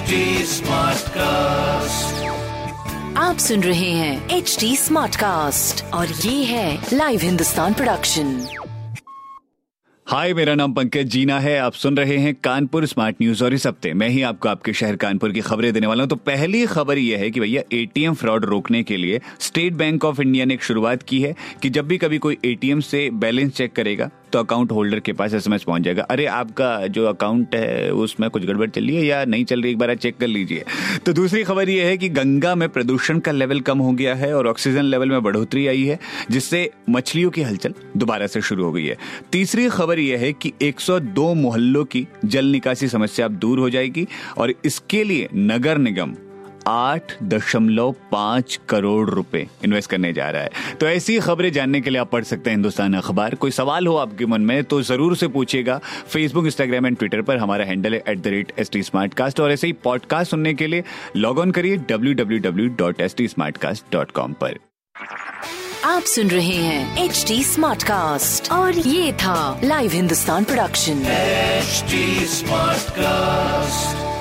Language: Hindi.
HD Smartcast. आप सुन रहे हैं एच डी स्मार्ट कास्ट और ये है लाइव हिंदुस्तान प्रोडक्शन हाय मेरा नाम पंकज जीना है। आप सुन रहे हैं कानपुर स्मार्ट न्यूज़ और इस हफ़्ते मैं ही आपको आपके शहर कानपुर की खबरें देने वाला हूँ। तो पहली खबर यह है कि भैया एटीएम फ्रॉड रोकने के लिए स्टेट बैंक ऑफ़ इंडिया ने एक शुरुआत की है कि जब भी कभी कोई एटीएम से बैलेंस चेक करेगा तो अकाउंट होल्डर के पास एसएमएस पहुँच जाएगा। अरे, आपका जो अकाउंट है, उसमें कुछ गड़बड़ चल रही है या नहीं चल रही? एक बार चेक कर लीजिए। तो दूसरी खबर यह है कि गंगा में प्रदूषण का लेवल कम हो गया है और ऑक्सीजन लेवल में बढ़ोतरी आई है, जिससे मछलियों की हलचल दोबारा से शुरू हो गई है। तीसरी खबर यह है कि 102 मोहल्लों की जल निकासी समस्या अब दूर हो जाएगी और इसके लिए नगर निगम आठ दशमलव पाँच करोड़ रुपए इन्वेस्ट करने जा रहा है। तो ऐसी खबरें जानने के लिए आप पढ़ सकते हैं हिंदुस्तान अखबार। कोई सवाल हो आपके मन में तो ज़रूर से पूछेगा फेसबुक इंस्टाग्राम एंड ट्विटर पर हमारा हैंडल है at the rate S T smart cast और ऐसे ही पॉडकास्ट सुनने के लिए लॉग ऑन करिए W W W dot S T smart cast dot com पर। आप सुन रहे हैं एच टी स्मार्ट कास्ट और ये था live Hindustan production HD Smartcast.